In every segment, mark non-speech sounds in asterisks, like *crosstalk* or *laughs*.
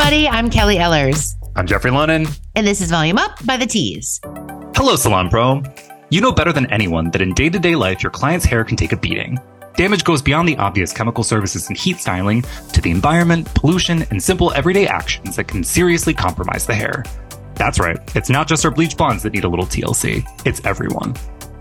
everybody. I'm Kelly Ehlers, I'm Jeffrey Lennon. and this is Volume Up by the Tease. Hello, Salon Pro. You know better than anyone that in day to day life, your client's hair can take a beating. Damage goes beyond the obvious chemical services and heat styling to the environment, pollution, and simple everyday actions that can seriously compromise the hair. That's right, it's not just our bleach blondes that need a little TLC, it's everyone.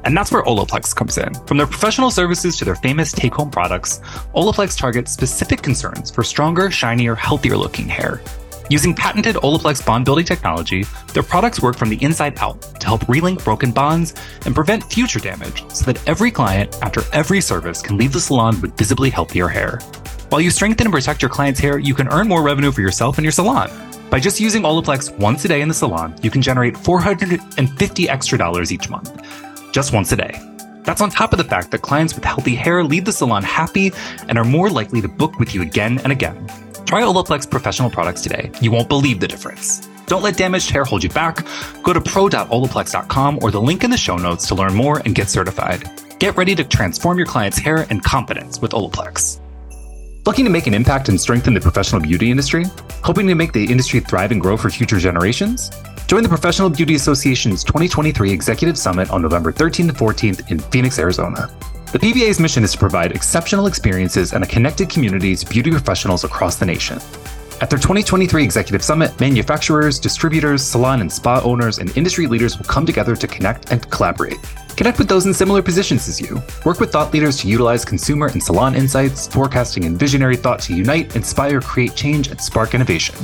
And that's where Olaplex comes in. From their professional services to their famous take home products, Olaplex targets specific concerns for stronger, shinier, healthier looking hair. Using patented Olaplex bond building technology, their products work from the inside out to help relink broken bonds and prevent future damage so that every client, after every service, can leave the salon with visibly healthier hair. While you strengthen and protect your client's hair, you can earn more revenue for yourself and your salon. By just using Olaplex once a day in the salon, you can generate 450 extra dollars each month just once a day. That's on top of the fact that clients with healthy hair leave the salon happy and are more likely to book with you again and again. Try Olaplex professional products today. You won't believe the difference. Don't let damaged hair hold you back. Go to pro.olaplex.com or the link in the show notes to learn more and get certified. Get ready to transform your client's hair and confidence with Olaplex. Looking to make an impact and strengthen the professional beauty industry? Hoping to make the industry thrive and grow for future generations? Join the Professional Beauty Association's 2023 Executive Summit on November 13th and 14th in Phoenix, Arizona. The PBA's mission is to provide exceptional experiences and a connected community to beauty professionals across the nation. At their 2023 Executive Summit, manufacturers, distributors, salon and spa owners, and industry leaders will come together to connect and collaborate. Connect with those in similar positions as you. Work with thought leaders to utilize consumer and salon insights, forecasting, and visionary thought to unite, inspire, create change, and spark innovation.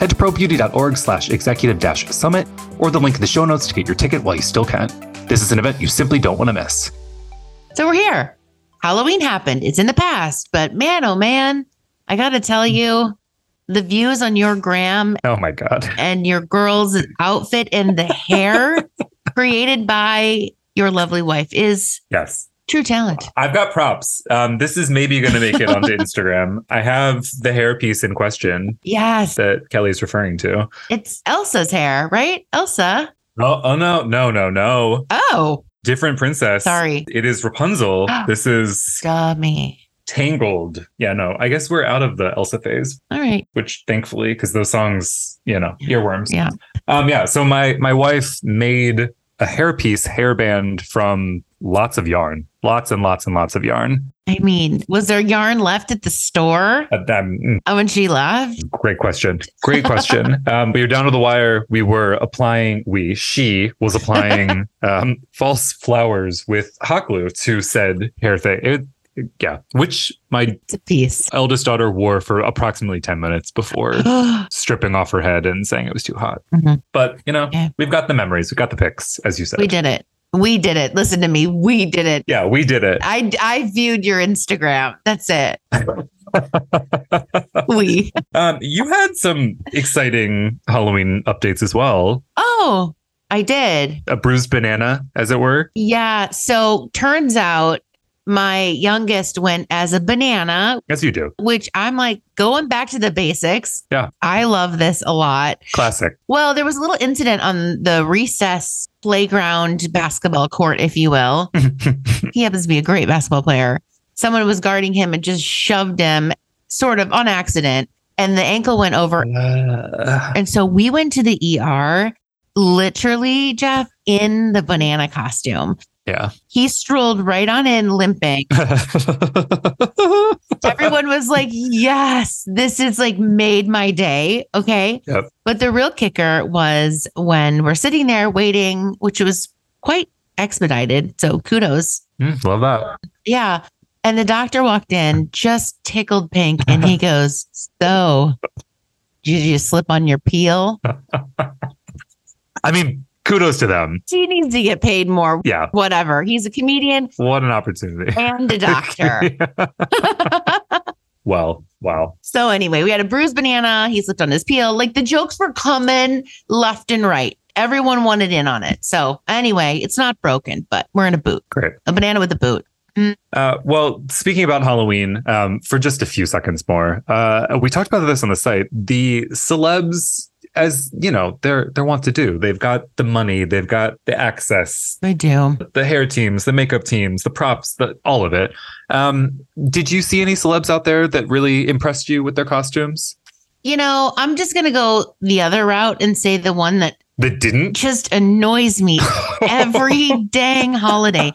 Head to probeauty.org slash executive dash summit or the link in the show notes to get your ticket while you still can. This is an event you simply don't want to miss. So we're here. Halloween happened. It's in the past, but man, oh man, I got to tell you, the views on your gram Oh my God. and your girl's outfit and the hair *laughs* created by your lovely wife is Yes. true talent. I've got props. Um, this is maybe going to make it onto *laughs* Instagram. I have the hair piece in question Yes, that Kelly's referring to. it's Elsa's hair, right? Elsa. Oh, oh no, no, no, no. Oh, Different princess. Sorry. It is Rapunzel. this is dummy. Tangled. Yeah, no, I guess we're out of the Elsa phase, All right. which thankfully, because those songs, you know, earworms. Yeah. Um, yeah. So my my wife made a hairpiece hairband from lots of yarn, lots and lots and lots of yarn. I mean, was there yarn left at the store Uh, that- mm, oh, when she left? great question. Great question. *laughs* um, we were down to the wire. We were applying. We she was applying *laughs* um, false flowers with hot glue to said hair thing. It, yeah, which my It's a piece. eldest daughter wore for approximately 10 minutes before *gasps* stripping off her head and saying it was too hot. Mhm. But, you know, Yeah. we've got the memories, we've got the pics, as you said. we did it. We did it. Listen to me. We did it. Yeah, we did it. I, I viewed your Instagram. That's it. *laughs* We. um, you had some exciting Halloween updates as well. Oh, I did. A bruised banana, as it were. Yeah. So turns out my youngest went as a banana, Yes, you do. which I'm like going back to the basics. Yeah. I love this a lot. Classic. Well, there was a little incident on the recess playground basketball court, if you will. *laughs* he happens to be a great basketball player. Someone was guarding him and just shoved him sort of on accident, and the ankle went over. Uh, And so we went to the ER, literally, Jeff, in the banana costume. Yeah. He strolled right on in limping. *laughs* Everyone was like, yes, this is like made my day. Okay. Yep. But the real kicker was when we're sitting there waiting, which was quite expedited. So kudos. Mm, love that. Yeah. And the doctor walked in, just tickled pink, and he *laughs* goes, So, did you slip on your peel? *laughs* I mean, kudos to them. He needs to get paid more. Yeah. Whatever. He's a comedian What an opportunity. and a doctor. *laughs* *laughs* well, wow. So anyway, we had a bruised banana. He slipped on his peel. Like the jokes were coming left and right. Everyone wanted in on it. So anyway, it's not broken, but we're in a boot. Great. A banana with a boot. Uh, well, speaking about Halloween, um, for just a few seconds more, uh, we talked about this on the site. The celebs, as you know, they're they're want to do. They've got the money, they've got the access, I do. the hair teams, the makeup teams, the props, the, all of it. Um, did you see any celebs out there that really impressed you with their costumes? You know, I'm just to go the other route and say the one that That didn't. just annoys me every *laughs* dang holiday.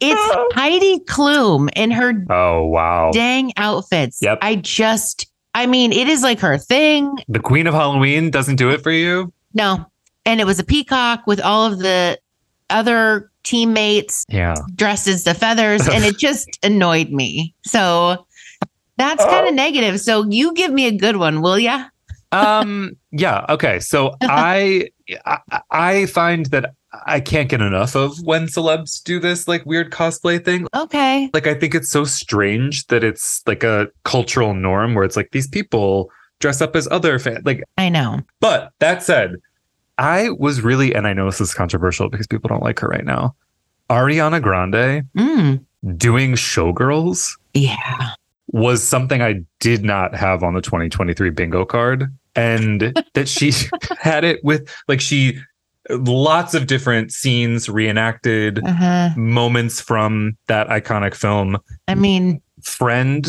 It's *laughs* Heidi Klum in her Oh wow. dang outfits. Yep. I just, I mean, it is like her thing. The Queen of Halloween doesn't do it for you. No. And it was a peacock with all of the other teammates Yeah. dressed as the feathers, and it *laughs* just annoyed me. So that's kind of negative. So you give me a good one, will ya? um yeah okay so *laughs* I, I i find that i can't get enough of when celebs do this like weird cosplay thing Okay. like i think it's so strange that it's like a cultural norm where it's like these people dress up as other fan like I know. but that said i was really and i know this is controversial because people don't like her right now ariana grande Mm, doing showgirls yeah. was something I did not have on the 2023 bingo card. And that she *laughs* had it with like she lots of different scenes reenacted Uh-huh. moments from that iconic film. I mean, Friend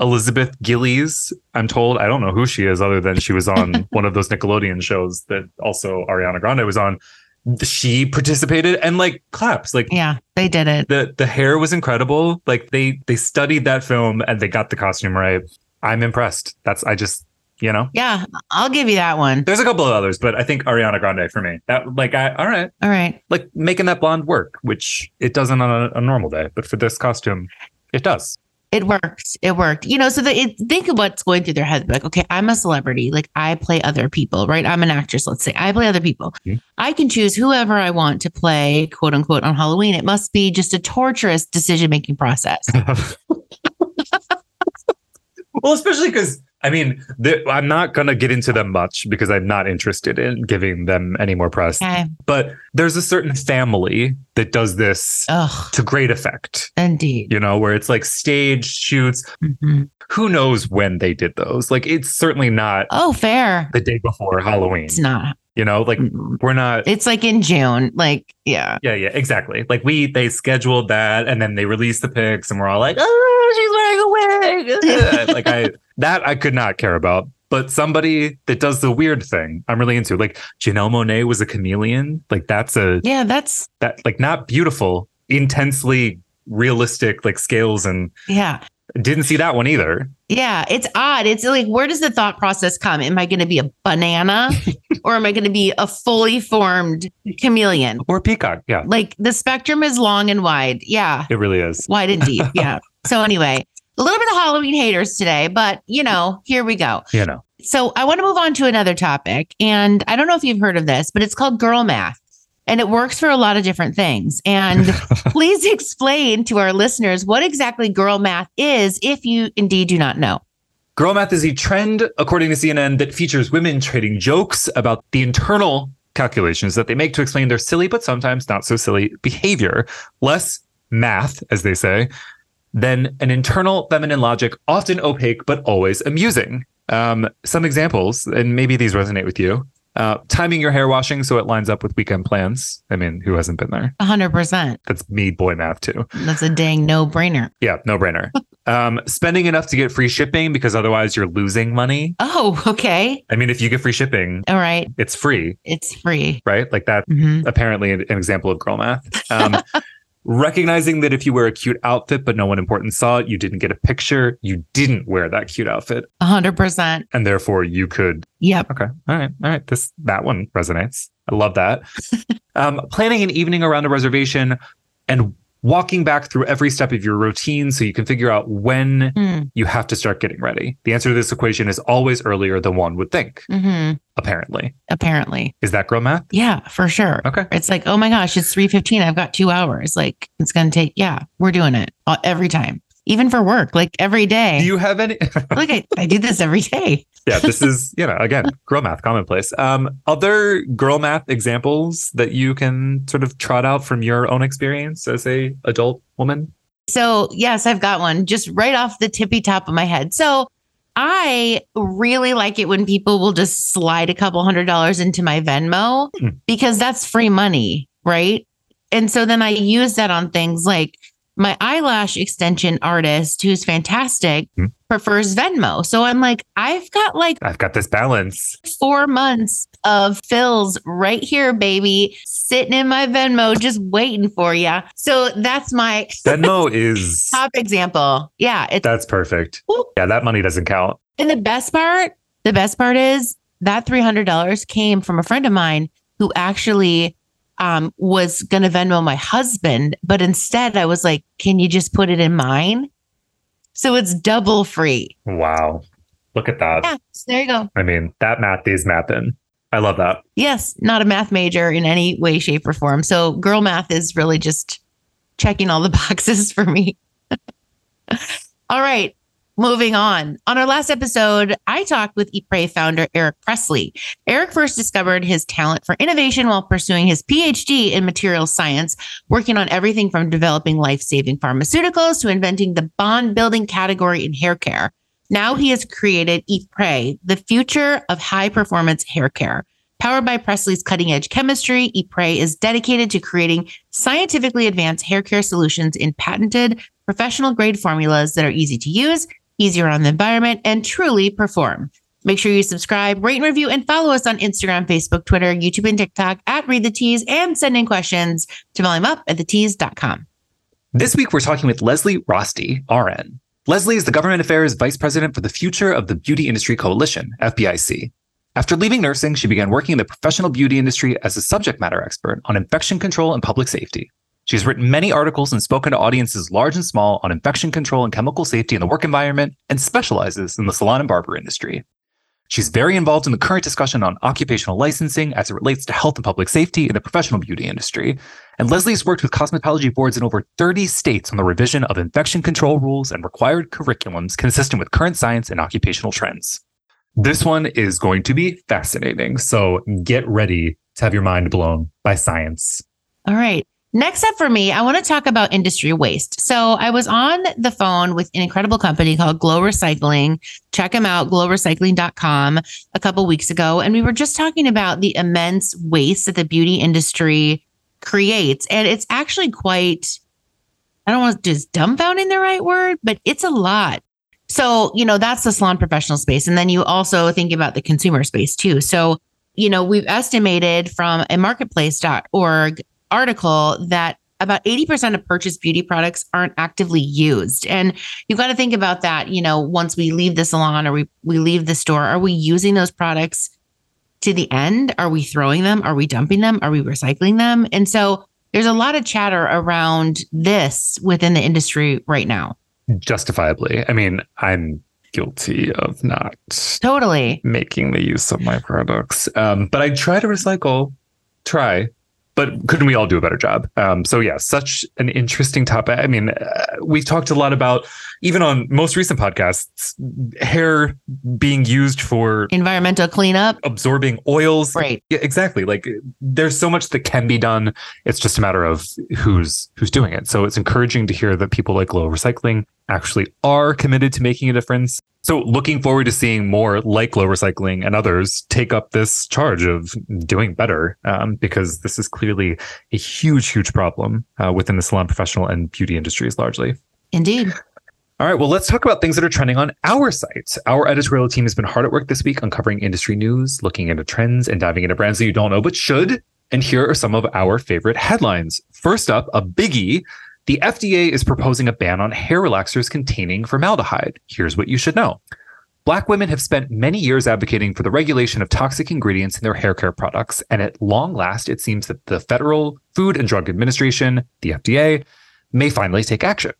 Elizabeth Gillies, I'm told. I don't know who she is other than she was on *laughs* one of those Nickelodeon shows that also Ariana Grande was on. She participated and like claps, like yeah, they did it. the the hair was incredible. Like they they studied that film and they got the costume right. I'm impressed. That's I just you know. Yeah, I'll give you that one. There's a couple of others, but I think Ariana Grande for me. That like I all right, All right. like making that blonde work, which it doesn't on a, a normal day, but for this costume, it does. It works. It worked. You know, so the, it, think of what's going through their head. Like, okay, I'm a celebrity. Like, I play other people, right? I'm an actress. Let's say I play other people. Mhm. I can choose whoever I want to play, quote unquote, on Halloween. It must be just a torturous decision making process. *laughs* *laughs* well, especially because I mean, the, I'm not gonna get into them much because I'm not interested in giving them any more press. Okay. But there's a certain family that does this Oh, to great effect. indeed. you know, where it's like stage shoots. Mhm. Who knows when they did those? Like, it's certainly not Oh, fair. the day before Halloween, It's not. you know, like we're not. It's like in June. Like, yeah. yeah, yeah, exactly. Like we, they scheduled that and then they released the pics and we're all like, oh, she's wearing a wig. *laughs* like I, that I could not care about. But somebody that does the weird thing, I'm really into. Like Janelle Monáe was a chameleon. Like that's a Yeah, that's, that like not beautiful, intensely realistic like scales and yeah. didn't see that one either. Yeah, it's odd. It's like, where does the thought process come? Am I going to be a banana *laughs* or am I going to be a fully formed chameleon? Or peacock. Yeah, Like the spectrum is long and wide. Yeah, it really is. wide and deep. Yeah. *laughs* so, anyway, a little bit of Halloween haters today, but you know, here we go. You know. So, I want to move on to another topic. And I don't know if you've heard of this, but it's called girl math. And it works for a lot of different things. And *laughs* please explain to our listeners what exactly girl math is if you indeed do not know. Girl math is a trend, according to CNN, that features women trading jokes about the internal calculations that they make to explain their silly, but sometimes not so silly behavior. Less math, as they say, than an internal feminine logic, often opaque, but always amusing. Um, some examples, and maybe these resonate with you. Uh, timing your hair washing so it lines up with weekend plans. I mean, who hasn't been there? 100%. That's me, boy math, too. That's a dang no brainer. Yeah, no brainer. um, spending enough to get free shipping because otherwise you're losing money. Oh, okay. I mean, if you get free shipping, All right. it's free, It's free. right? Like that. Mhm. Apparently, an an example of girl math. Um, *laughs* recognizing that if you wear a cute outfit but no one important saw it, you didn't get a picture. You didn't wear that cute outfit, 100%. and therefore you could. Yep. Okay, all right, all right. This that one resonates. I love that. *laughs* um, planning an evening around a reservation and walking back through every step of your routine so you can figure out when Hmm. you have to start getting ready. The answer to this equation is always earlier than one would think, hmm apparently. Apparently. Is that girl math? Yeah, for sure. Okay. It's like, oh my gosh, it's 3.15. I've got two hours. Like, it's going to take, yeah, we're doing it every time, even for work, like every day. Do you have any? *laughs* like, I, I do this every day. Yeah, this is, you know, again, girl math commonplace. Um, other girl math examples that you can sort of trot out from your own experience as a adult woman? So, yes, I've got one just right off the tippy top of my head. So, I really like it when people will just slide a couple hundred dollars into my Venmo Hmm. because that's free money, right? And so then I use that on things like my eyelash extension artist, who's fantastic. Hmm. Prefers Venmo. So I'm like, I've got like I've got this balance. four months of fills right here, baby, sitting in my Venmo, just waiting for you. So that's my *laughs* Venmo is top example. Yeah. It's, that's perfect. Yeah, that money doesn't count. and the best part, the best part is that $300 came from a friend of mine who actually um, was going to Venmo my husband, but instead I was like, can you just put it in mine? So it's double free. Wow. Look at that. Yeah. So there you go. I mean, that math is mathing. I love that. Yes, not a math major in any way, shape, or form. So girl math is really just checking all the *laughs* boxes for me. *laughs* all right. Moving on. On our last episode, I talked with Epres founder Eric Pressly. Eric first discovered his talent for innovation while pursuing his PhD in materials science, working on everything from developing life saving pharmaceuticals to inventing the bond building category in hair care. Now he has created Epres, the future of high performance hair care. Powered by Pressly's cutting edge chemistry, Epres is dedicated to creating scientifically advanced hair care solutions in patented, professional grade formulas that are easy to use, easier on the environment, and truly perform. Make sure you subscribe, rate and review, and follow us on Instagram, Facebook, Twitter, YouTube, and TikTok at Read the Tease and send in questions to volumeup at thetease.com. This week, we're talking with Leslie Roste, RN. Leslie is the Government Affairs Vice President for the Future of the Beauty Industry Coalition, FBIC. After leaving nursing, she began working in the professional beauty industry as a subject matter expert on infection control and public safety. She has written many articles and spoken to audiences large and small on infection control and chemical safety in the work environment and specializes in the salon and barber industry. She's very involved in the current discussion on occupational licensing as it relates to health and public safety in the professional beauty industry. And Leslie has worked with cosmetology boards in over 30 states on the revision of infection control rules and required curriculums consistent with current science and occupational trends. This one is going to be fascinating. So get ready to have your mind blown by science. All right. Next up for me, I want to talk about industry waste. So I was on the phone with an incredible company called Glow Recycling. Check them out, glowrecycling.com, a couple weeks ago. And we were just talking about the immense waste that the beauty industry creates. And it's actually quite, I don't want to just dumbfounding the right word, but it's a lot. So, you know, that's the salon professional space. And then you also think about the consumer space too. So, you know, we've estimated from a marketplace.org article that about 80% of purchased beauty products aren't actively used. And you've got to think about that, you know, once we leave the salon or we, we leave the store, are we using those products to the end? Are we throwing them? Are we dumping them? Are we recycling them? And so there's a lot of chatter around this within the industry right now. Justifiably. I mean, I'm guilty of not Totally. making the use of my products. Um, but I try to recycle, try. But couldn't we all do a better job? Um, so yeah, such an interesting topic. I mean, uh, we've talked a lot about even on most recent podcasts, hair being used for Environmental cleanup. absorbing oils. Right. Yeah, exactly. Like there's so much that can be done. It's just a matter of who's who's doing it. So it's encouraging to hear that people like Glow Recycling actually are committed to making a difference. So looking forward to seeing more like Glow Recycling and others take up this charge of doing better, um, because this is clearly a huge, huge problem uh, within the salon professional and beauty industries largely. Indeed. All right, well, let's talk about things that are trending on our site. Our editorial team has been hard at work this week uncovering industry news, looking into trends, and diving into brands that you don't know but should. And here are some of our favorite headlines. First up, a biggie. The FDA is proposing a ban on hair relaxers containing formaldehyde. Here's what you should know. Black women have spent many years advocating for the regulation of toxic ingredients in their hair care products, and at long last, it seems that the Federal Food and Drug Administration, the FDA, may finally take action.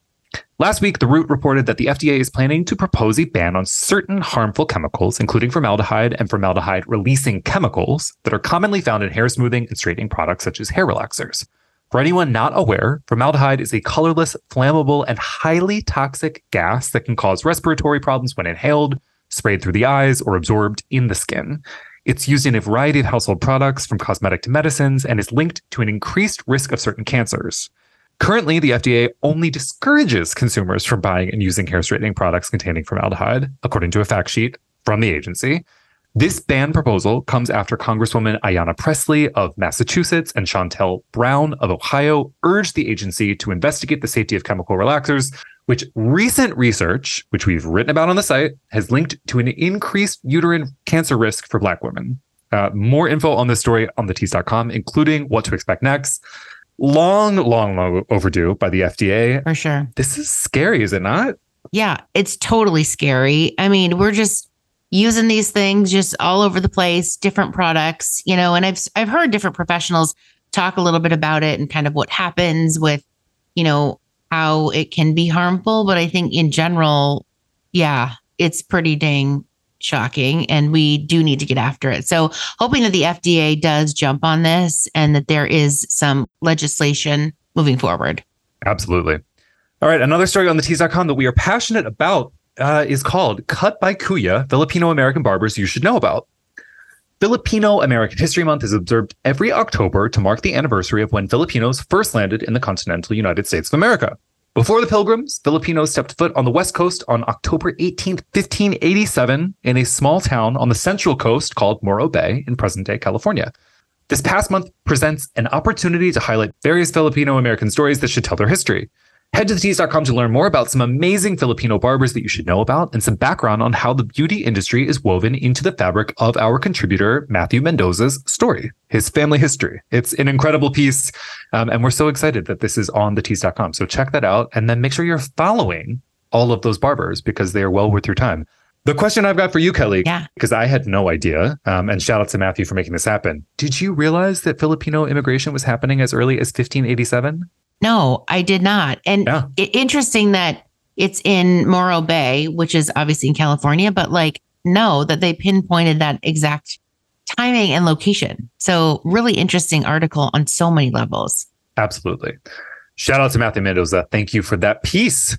Last week, The Root reported that the FDA is planning to propose a ban on certain harmful chemicals, including formaldehyde and formaldehyde releasing chemicals that are commonly found in hair smoothing and straightening products such as hair relaxers. For anyone not aware, formaldehyde is a colorless, flammable, and highly toxic gas that can cause respiratory problems when inhaled, sprayed through the eyes, or absorbed in the skin. It's used in a variety of household products, from cosmetic to medicines, and is linked to an increased risk of certain cancers. Currently, the FDA only discourages consumers from buying and using hair straightening products containing formaldehyde, according to a fact sheet from the agency. This ban proposal comes after Congresswoman Ayanna Pressley of Massachusetts and Shontel Brown of Ohio urged the agency to investigate the safety of chemical relaxers, which recent research, which we've written about on the site, has linked to an increased uterine cancer risk for Black women. Uh, more info on this story on the tease.com, including what to expect next. Long, long, long overdue by the FDA. For sure. This is scary, is it not? Yeah, it's totally scary. I mean, we're just using these things just all over the place, different products, you know, and I've I've heard different professionals talk a little bit about it and kind of what happens with, you know, how it can be harmful, but I think in general, yeah, it's pretty dang shocking and we do need to get after it. So, hoping that the FDA does jump on this and that there is some legislation moving forward. Absolutely. All right, another story on the tease.com that we are passionate about uh, is called Cut by Kuya Filipino American Barbers You Should Know About. Filipino American History Month is observed every October to mark the anniversary of when Filipinos first landed in the continental United States of America. Before the Pilgrims, Filipinos stepped foot on the West Coast on October 18, 1587, in a small town on the Central Coast called Morro Bay in present day California. This past month presents an opportunity to highlight various Filipino American stories that should tell their history. Head to thetease.com to learn more about some amazing Filipino barbers that you should know about and some background on how the beauty industry is woven into the fabric of our contributor, Matthew Mendoza's story, his family history. It's an incredible piece. Um, and we're so excited that this is on thetease.com. So check that out and then make sure you're following all of those barbers because they are well worth your time. The question I've got for you, Kelly, yeah. because I had no idea, um, and shout out to Matthew for making this happen. Did you realize that Filipino immigration was happening as early as 1587? No, I did not. And yeah. it, interesting that it's in Morro Bay, which is obviously in California, but like, no, that they pinpointed that exact timing and location. So, really interesting article on so many levels. Absolutely. Shout out to Matthew Mendoza. Thank you for that piece.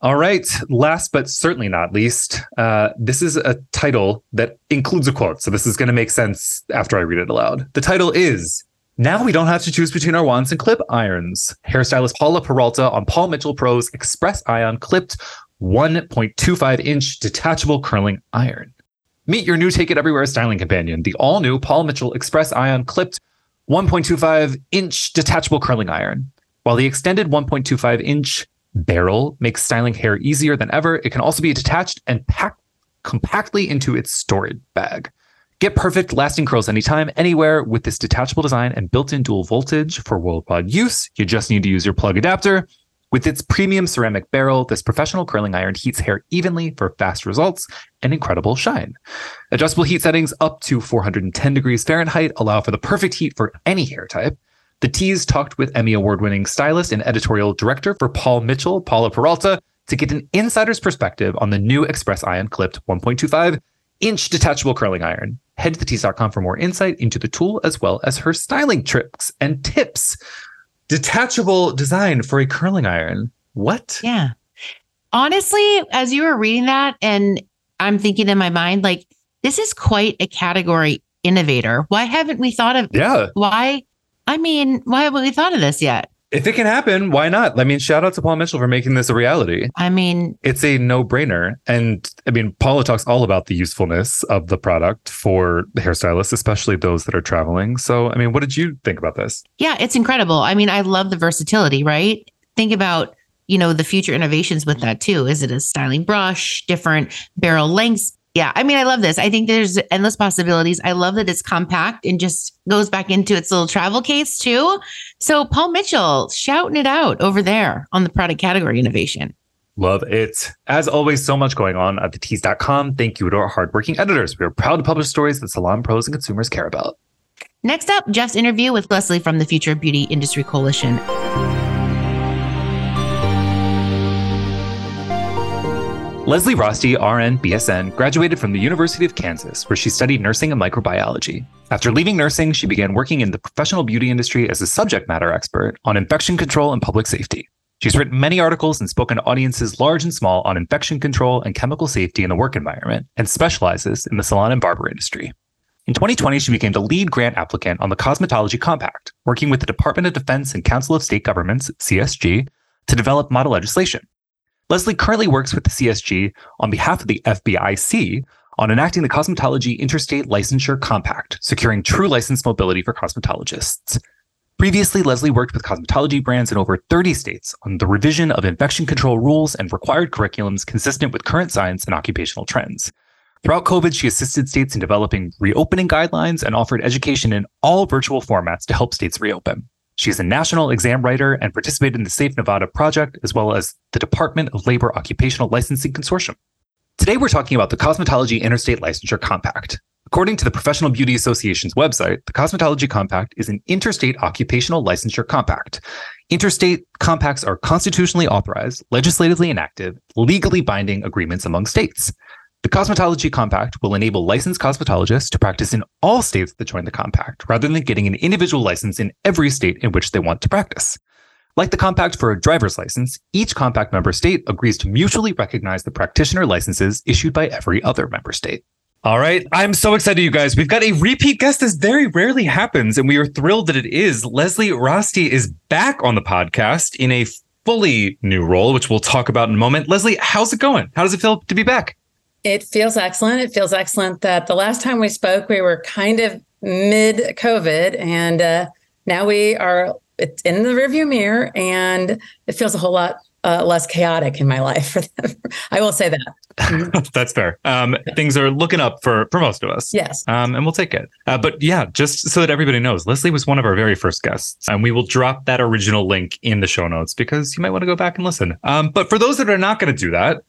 All right. Last but certainly not least, uh, this is a title that includes a quote. So, this is going to make sense after I read it aloud. The title is now we don't have to choose between our wands and clip irons. Hairstylist Paula Peralta on Paul Mitchell Pro's Express Ion clipped 1.25 inch detachable curling iron. Meet your new Take It Everywhere styling companion, the all new Paul Mitchell Express Ion clipped 1.25 inch detachable curling iron. While the extended 1.25 inch barrel makes styling hair easier than ever, it can also be detached and packed compactly into its storage bag. Get perfect lasting curls anytime, anywhere with this detachable design and built-in dual voltage for worldwide use. You just need to use your plug adapter. With its premium ceramic barrel, this professional curling iron heats hair evenly for fast results and incredible shine. Adjustable heat settings up to 410 degrees Fahrenheit allow for the perfect heat for any hair type. The Tease talked with Emmy Award winning stylist and editorial director for Paul Mitchell, Paula Peralta, to get an insider's perspective on the new Express Ion clipped 1.25 inch detachable curling iron. Head to thetease.com for more insight into the tool as well as her styling tricks and tips. Detachable design for a curling iron. What? Yeah. Honestly, as you were reading that, and I'm thinking in my mind, like, this is quite a category innovator. Why haven't we thought of Yeah. Why? I mean, why haven't we thought of this yet? If it can happen, why not? I mean, shout out to Paul Mitchell for making this a reality. I mean, it's a no brainer. And I mean, Paula talks all about the usefulness of the product for the hairstylists, especially those that are traveling. So, I mean, what did you think about this? Yeah, it's incredible. I mean, I love the versatility, right? Think about, you know, the future innovations with that too. Is it a styling brush, different barrel lengths, yeah, I mean, I love this. I think there's endless possibilities. I love that it's compact and just goes back into its little travel case too. So, Paul Mitchell shouting it out over there on the product category innovation. Love it. As always, so much going on at thetease.com. Thank you to our hardworking editors. We are proud to publish stories that salon pros and consumers care about. Next up, Jeff's interview with Leslie from the Future Beauty Industry Coalition. Leslie Roste, RN, BSN, graduated from the University of Kansas, where she studied nursing and microbiology. After leaving nursing, she began working in the professional beauty industry as a subject matter expert on infection control and public safety. She's written many articles and spoken to audiences large and small on infection control and chemical safety in the work environment, and specializes in the salon and barber industry. In 2020, she became the lead grant applicant on the Cosmetology Compact, working with the Department of Defense and Council of State Governments, CSG, to develop model legislation. Leslie currently works with the CSG on behalf of the FBIC on enacting the Cosmetology Interstate Licensure Compact, securing true license mobility for cosmetologists. Previously, Leslie worked with cosmetology brands in over 30 states on the revision of infection control rules and required curriculums consistent with current science and occupational trends. Throughout COVID, she assisted states in developing reopening guidelines and offered education in all virtual formats to help states reopen. She is a national exam writer and participated in the Safe Nevada project, as well as the Department of Labor Occupational Licensing Consortium. Today, we're talking about the Cosmetology Interstate Licensure Compact. According to the Professional Beauty Association's website, the Cosmetology Compact is an interstate occupational licensure compact. Interstate compacts are constitutionally authorized, legislatively enacted, legally binding agreements among states. The Cosmetology Compact will enable licensed cosmetologists to practice in all states that join the compact, rather than getting an individual license in every state in which they want to practice. Like the compact for a driver's license, each compact member state agrees to mutually recognize the practitioner licenses issued by every other member state. All right. I'm so excited, you guys. We've got a repeat guest. This very rarely happens, and we are thrilled that it is. Leslie Roste is back on the podcast in a fully new role, which we'll talk about in a moment. Leslie, how's it going? How does it feel to be back? It feels excellent. It feels excellent that the last time we spoke, we were kind of mid COVID, and uh, now we are it's in the rearview mirror, and it feels a whole lot uh, less chaotic in my life. *laughs* I will say that. *laughs* That's fair. Um, things are looking up for for most of us. Yes. Um, and we'll take it. Uh, but yeah, just so that everybody knows, Leslie was one of our very first guests, and we will drop that original link in the show notes because you might want to go back and listen. Um, but for those that are not going to do that.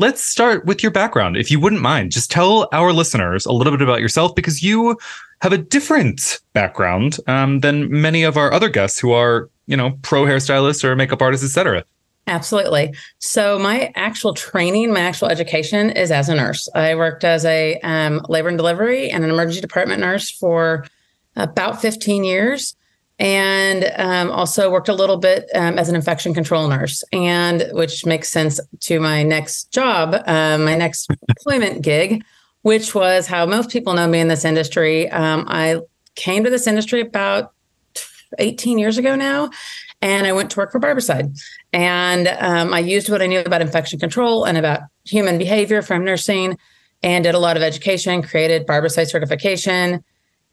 Let's start with your background. If you wouldn't mind, just tell our listeners a little bit about yourself because you have a different background um, than many of our other guests who are, you know, pro hairstylists or makeup artists, etc. Absolutely. So my actual training, my actual education is as a nurse. I worked as a um, labor and delivery and an emergency department nurse for about 15 years and um, also worked a little bit um, as an infection control nurse and which makes sense to my next job um, my next employment gig which was how most people know me in this industry um, i came to this industry about 18 years ago now and I went to work for Barbicide, And um, I used what I knew about infection control and about human behavior from nursing and did a lot of education, created Barbicide certification.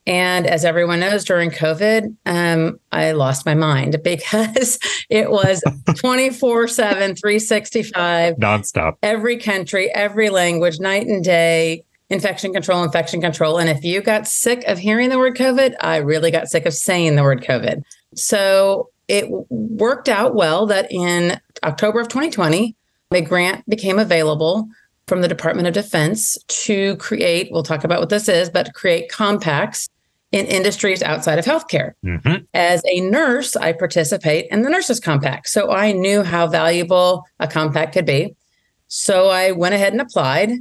And as everyone knows, during COVID, um, I lost my mind *laughs* because it was 24 7, 365, nonstop. Every country, every language, night and day, infection control, infection control. And if you got sick of hearing the word COVID, I really got sick of saying the word COVID. So it worked out well that in October of 2020, a grant became available from the Department of Defense to create, we'll talk about what this is, but create compacts in industries outside of healthcare. Mm-hmm. As a nurse, I participate in the Nurses Compact. So I knew how valuable a compact could be. So I went ahead and applied.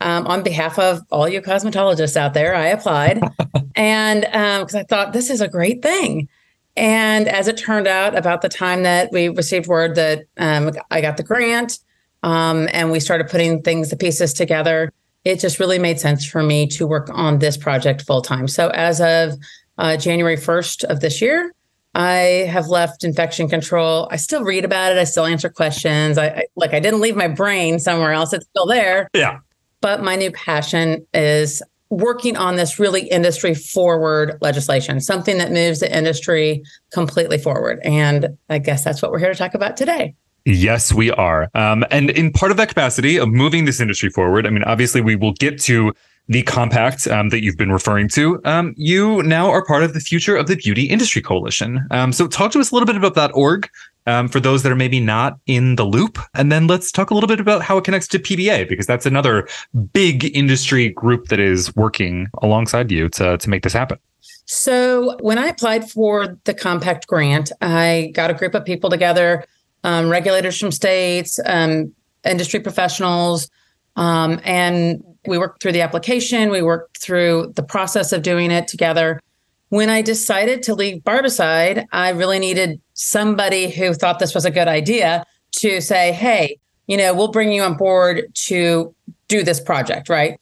Um, on behalf of all you cosmetologists out there, I applied. *laughs* and because um, I thought this is a great thing. And as it turned out, about the time that we received word that um, I got the grant um, and we started putting things, the pieces together, it just really made sense for me to work on this project full time. So as of uh, January 1st of this year, I have left infection control. I still read about it. I still answer questions. I, I like I didn't leave my brain somewhere else. It's still there. Yeah. But my new passion is working on this really industry forward legislation, something that moves the industry completely forward. And I guess that's what we're here to talk about today. Yes, we are. Um, and in part of that capacity of moving this industry forward, I mean, obviously, we will get to the compact um, that you've been referring to. Um, you now are part of the Future of the Beauty Industry Coalition. Um, so, talk to us a little bit about that org um, for those that are maybe not in the loop. And then let's talk a little bit about how it connects to PBA, because that's another big industry group that is working alongside you to, to make this happen. So, when I applied for the compact grant, I got a group of people together, um, regulators from states, um, industry professionals, um, and we worked through the application. We worked through the process of doing it together. When I decided to leave Barbicide, I really needed somebody who thought this was a good idea to say, hey, you know, we'll bring you on board to do this project, right?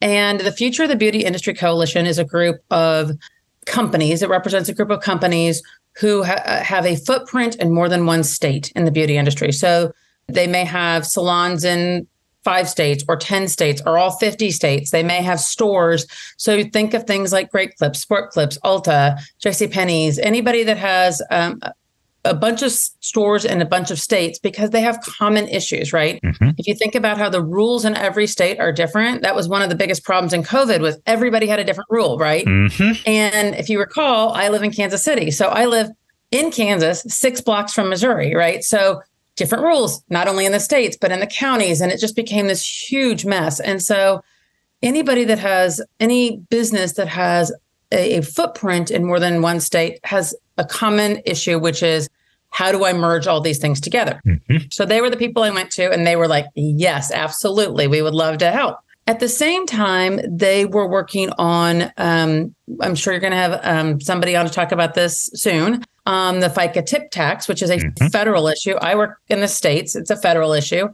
And the Future of the Beauty Industry Coalition is a group of companies. It represents a group of companies who ha- have a footprint in more than one state in the beauty industry. So they may have salons in five states or 10 states or all 50 states. They may have stores. So think of things like Great Clips, Sport Clips, Ulta, JC Penney's, anybody that has um, a bunch of stores in a bunch of states because they have common issues, right? Mm-hmm. If you think about how the rules in every state are different, that was one of the biggest problems in COVID was everybody had a different rule, right? Mm-hmm. And if you recall, I live in Kansas City. So I live in Kansas, 6 blocks from Missouri, right? So different rules, not only in the states, but in the counties. And it just became this huge mess. And so anybody that has any business that has a, a footprint in more than one state has a common issue, which is how do I merge all these things together? Mm-hmm. So they were the people I went to, and they were like, yes, absolutely. We would love to help. At the same time, they were working on, um, I'm sure you're going to have um, somebody on to talk about this soon, um, the FICA tip tax, which is a mm-hmm. federal issue. I work in the States, it's a federal issue.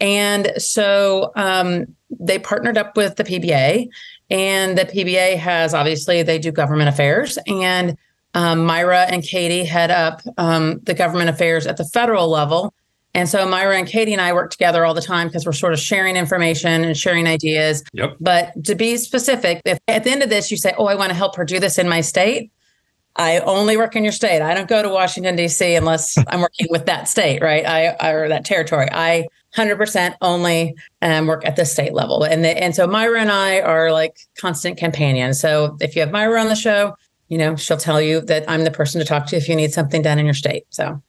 And so um, they partnered up with the PBA, and the PBA has obviously, they do government affairs. And um, Myra and Katie head up um, the government affairs at the federal level. And so Myra and Katie and I work together all the time because we're sort of sharing information and sharing ideas. Yep. But to be specific, if at the end of this you say, "Oh, I want to help her do this in my state," I only work in your state. I don't go to Washington D.C. unless *laughs* I'm working with that state, right? I, or that territory. I 100% only um, work at the state level, and the, and so Myra and I are like constant companions. So if you have Myra on the show, you know, she'll tell you that I'm the person to talk to if you need something done in your state. So.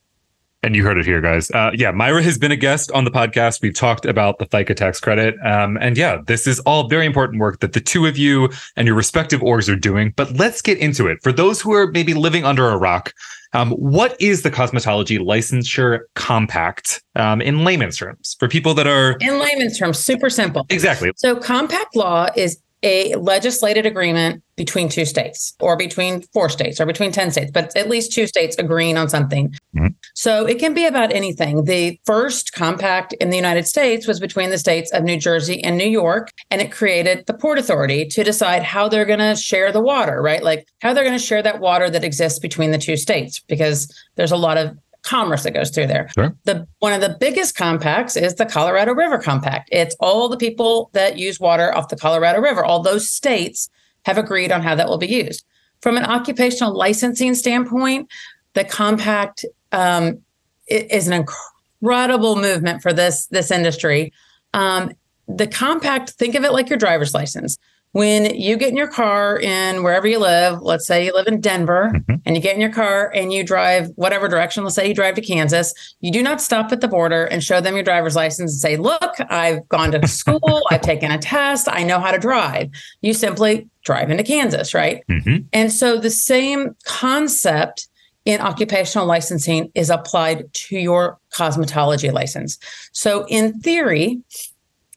And you heard it here, guys. Uh, yeah, Myra has been a guest on the podcast. We've talked about the FICA tax credit. Um, and yeah, this is all very important work that the two of you and your respective orgs are doing. But let's get into it. For those who are maybe living under a rock, um, what is the cosmetology licensure compact um, in layman's terms for people that are in layman's terms? Super simple. Exactly. So compact law is a legislated agreement between two states or between four states or between 10 states, but at least two states agreeing on something. Mm-hmm. So it can be about anything. The first compact in the United States was between the states of New Jersey and New York, and it created the Port Authority to decide how they're going to share the water, right? Like how they're going to share that water that exists between the two states, because there's a lot of commerce that goes through there. Sure. The one of the biggest compacts is the Colorado River Compact. It's all the people that use water off the Colorado River. All those states have agreed on how that will be used. From an occupational licensing standpoint, the compact um, is an incredible movement for this this industry. Um, the compact, think of it like your driver's license when you get in your car in wherever you live, let's say you live in Denver mm-hmm. and you get in your car and you drive whatever direction, let's say you drive to Kansas, you do not stop at the border and show them your driver's license and say, Look, I've gone to *laughs* school, I've taken a test, I know how to drive. You simply drive into Kansas, right? Mm-hmm. And so the same concept in occupational licensing is applied to your cosmetology license. So, in theory,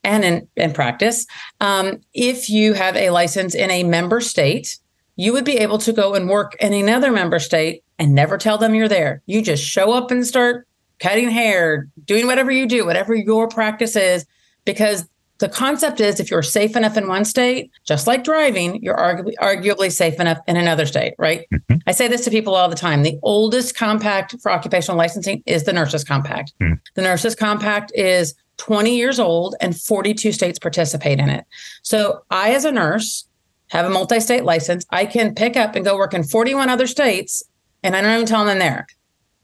and in, in practice, um, if you have a license in a member state, you would be able to go and work in another member state and never tell them you're there. You just show up and start cutting hair, doing whatever you do, whatever your practice is, because the concept is if you're safe enough in one state, just like driving, you're arguably, arguably safe enough in another state, right? Mm-hmm. I say this to people all the time. The oldest compact for occupational licensing is the Nurses Compact. Mm-hmm. The Nurses Compact is 20 years old and 42 states participate in it. So I, as a nurse, have a multi state license. I can pick up and go work in 41 other states, and I don't even tell them there.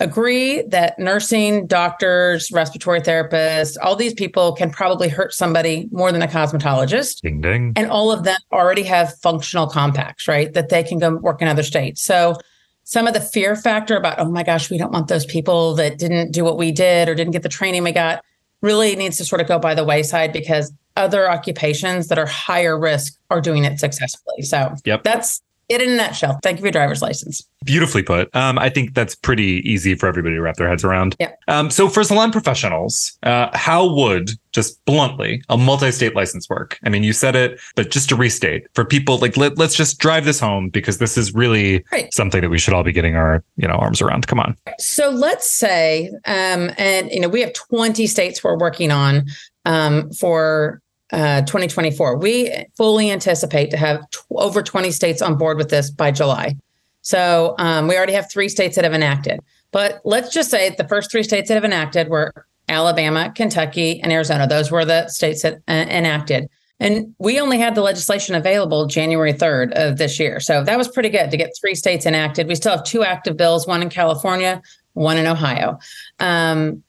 Agree that nursing, doctors, respiratory therapists, all these people can probably hurt somebody more than a cosmetologist. Ding, ding. And all of them already have functional compacts, right? That they can go work in other states. So some of the fear factor about, oh my gosh, we don't want those people that didn't do what we did or didn't get the training we got really needs to sort of go by the wayside because other occupations that are higher risk are doing it successfully. So yep. that's it in a nutshell. Thank you for your driver's license. Beautifully put. Um, I think that's pretty easy for everybody to wrap their heads around. Yeah. Um, so for salon professionals, uh, how would just bluntly a multi-state license work? I mean, you said it, but just to restate for people like let, let's just drive this home because this is really right. something that we should all be getting our you know arms around. Come on. So let's say, um, and you know, we have 20 states we're working on um, for uh, 2024. We fully anticipate to have t- over 20 states on board with this by July. So um, we already have three states that have enacted. But let's just say the first three states that have enacted were Alabama, Kentucky, and Arizona. Those were the states that uh, enacted. And we only had the legislation available January 3rd of this year. So that was pretty good to get three states enacted. We still have two active bills, one in California, one in Ohio. Um,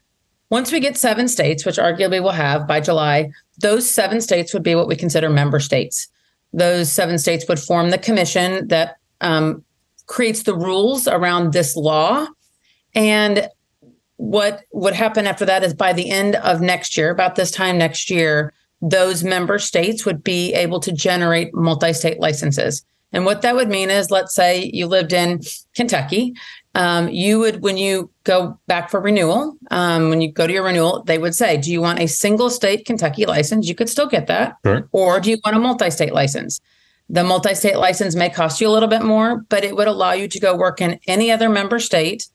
once we get seven states, which arguably we'll have by July, those seven states would be what we consider member states. Those seven states would form the commission that um, creates the rules around this law. And what would happen after that is by the end of next year, about this time next year, those member states would be able to generate multi state licenses. And what that would mean is, let's say you lived in Kentucky, um, you would, when you go back for renewal, um, when you go to your renewal, they would say, Do you want a single state Kentucky license? You could still get that. Sure. Or do you want a multi state license? The multi state license may cost you a little bit more, but it would allow you to go work in any other member state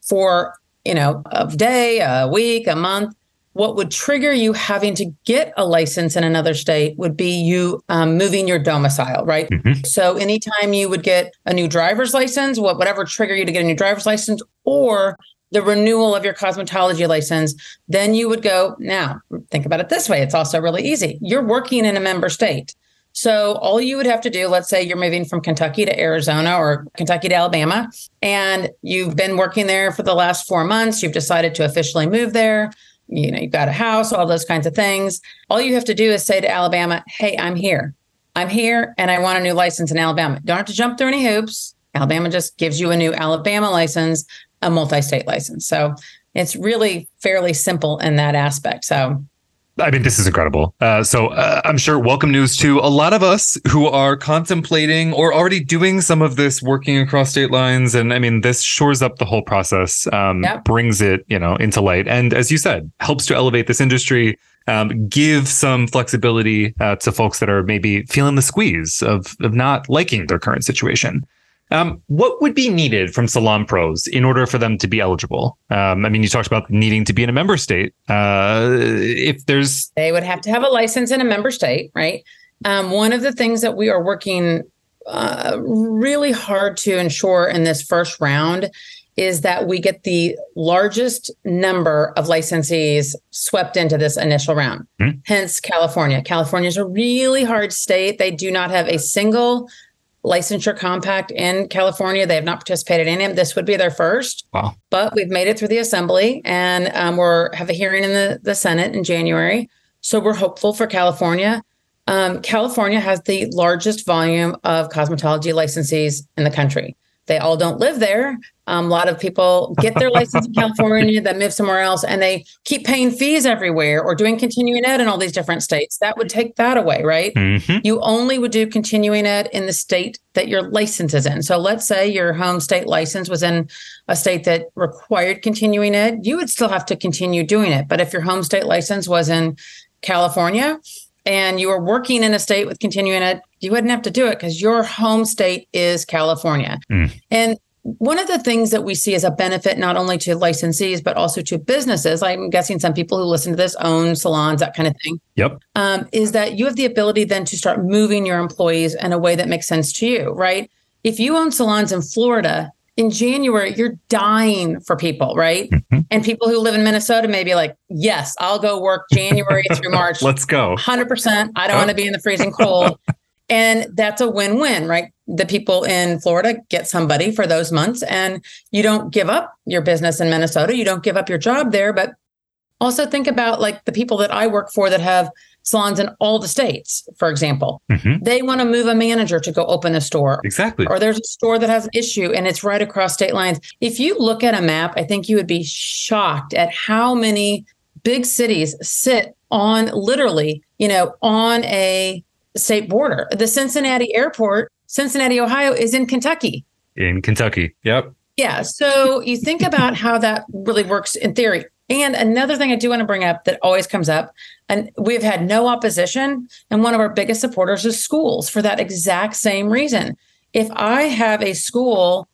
for, you know, a day, a week, a month. What would trigger you having to get a license in another state would be you um, moving your domicile, right? Mhm. So anytime you would get a new driver's license, what whatever trigger you to get a new driver's license, or the renewal of your cosmetology license, then you would go. Now, think about it this way: it's also really easy. You're working in a member state. So all you would have to do, let's say you're moving from Kentucky to Arizona or Kentucky to Alabama, and you've been working there for the last four months. You've decided to officially move there. You know, you've got a house, all those kinds of things. All you have to do is say to Alabama, "Hey, I'm here. I'm here, and I want a new license in Alabama. Don't have to jump through any hoops. Alabama just gives you a new Alabama license, a multi-state license. So it's really fairly simple in that aspect. So I mean, this is incredible. Uh, so uh, I'm sure welcome news to a lot of us who are contemplating or already doing some of this working across state lines. And I mean, this shores up the whole process, um, Yep. brings it, you know, into light. And as you said, helps to elevate this industry, um, give some flexibility uh, to folks that are maybe feeling the squeeze of, of not liking their current situation. Um, what would be needed from Salon Pros in order for them to be eligible? Um, I mean, you talked about needing to be in a member state. Uh, if there's they would have to have a license in a member state, right? Um, one of the things that we are working uh, really hard to ensure in this first round is that we get the largest number of licensees swept into this initial round. Hmm. Hence, California. California is a really hard state. They do not have a single licensure compact in California. They have not participated in it. This would be their first wow. but we've made it through the assembly and um, we're have a hearing in the, the senate in january so we're hopeful for california um, california has the largest volume of cosmetology licensees in the country they all don't live there um, a lot of people get their *laughs* license in california then move somewhere else and they keep paying fees everywhere or doing continuing ed in all these different states that would take that away right Mhm. you only would do continuing ed in the state that your license is in. So let's say your home state license was in a state that required continuing ed, you would still have to continue doing it. But if your home state license was in California and you were working in a state with continuing ed, you wouldn't have to do it because your home state is California. Mm. And one of the things that we see as a benefit not only to licensees but also to businesses i'm guessing some people who listen to this own salons that kind of thing Yep. um, is that you have the ability then to start moving your employees in a way that makes sense to you, right? If you own salons in Florida, in January, you're dying for people, right? Mhm. And people who live in Minnesota may be like, yes, I'll go work January through *laughs* March. Let's go. 100%. I don't want to be in the freezing cold. and that's a win win, right? The people in Florida get somebody for those months, and you don't give up your business in Minnesota. You don't give up your job there. But also think about like the people that I work for that have salons in all the states, for example. Mhm. They want to move a manager to go open a store Exactly. or there's a store that has an issue and it's right across state lines. If you look at a map, I think you would be shocked at how many big cities sit on literally, you know, on a state border. The Cincinnati airport, Cincinnati, Ohio, is in Kentucky. In Kentucky. Yep. Yeah. So you think about how that really works in theory. And another thing I do want to bring up that always comes up, and we've had no opposition, and one of our biggest supporters is schools for that exact same reason. If I have a school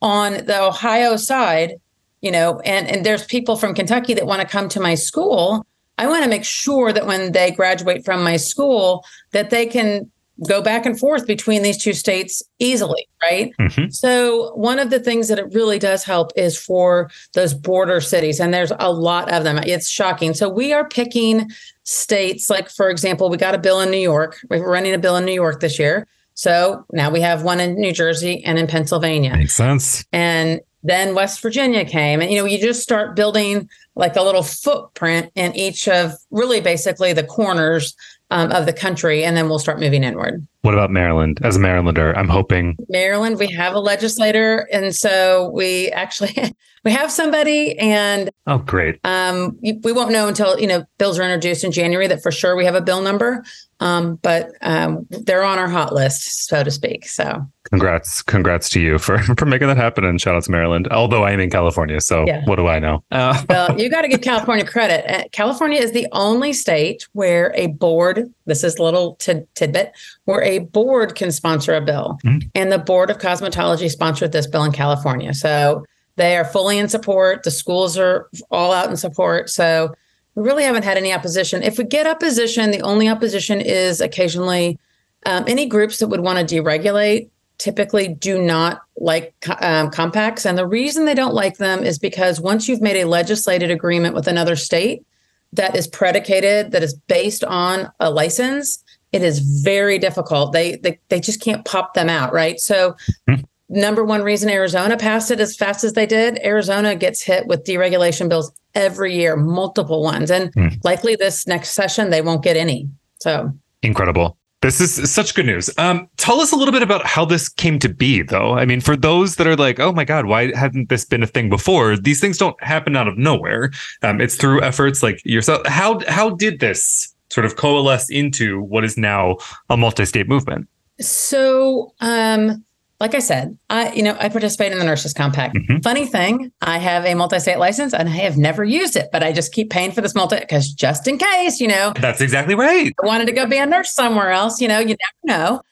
on the Ohio side, you know, and, and there's people from Kentucky that want to come to my school, I want to make sure that when they graduate from my school, that they can go back and forth between these two states easily, right? Mm-hmm. So, one of the things that it really does help is for those border cities, and there's a lot of them. It's shocking. So, we are picking states like, for example, we got a bill in New York. We're running a bill in New York this year. So, now we have one in New Jersey and in Pennsylvania. Makes sense. And then West Virginia came, and you know, you just start building like a little footprint in each of really basically the corners um, of the country, and then we'll start moving inward. What about Maryland? As a Marylander, I'm hoping Maryland, we have a legislator, and so we actually *laughs* we have somebody, and oh, great. um, we won't know until you know bills are introduced in January that for sure we have a bill number. Um, but um, they're on our hot list, so to speak. So Congrats, congrats to you for *laughs* for making that happen, and shout out to Maryland. Although I am in California, so Yeah. what do I know? Uh, *laughs* well, you got to give California credit. Uh, California is the only state where a board, this is a little tid- tidbit, where a board can sponsor a bill. Mm. And the Board of Cosmetology sponsored this bill in California. So they are fully in support. The schools are all out in support. So we really haven't had any opposition. If we get opposition, the only opposition is occasionally um, any groups that would want to deregulate typically do not like um, compacts. And the reason they don't like them is because once you've made a legislated agreement with another state that is predicated, that is based on a license, it is very difficult. They they, they just can't pop them out, right? So Mhm. number one reason Arizona passed it as fast as they did, Arizona gets hit with deregulation bills every year, multiple ones. And Mm. likely this next session they won't get any. So incredible. This is such good news. Um, tell us a little bit about how this came to be, though. I mean, for those that are like, "Oh my God, why hadn't this been a thing before?" These things don't happen out of nowhere. Um, it's through efforts like yourself. How how did this sort of coalesce into what is now a multi-state movement? So, um, like I said, I you know I participate in the Nurses Compact. Mhm. Funny thing, I have a multi-state license and I have never used it, but I just keep paying for this multi because just in case, you know, That's exactly right. I wanted to go be a nurse somewhere else. You know, you never know.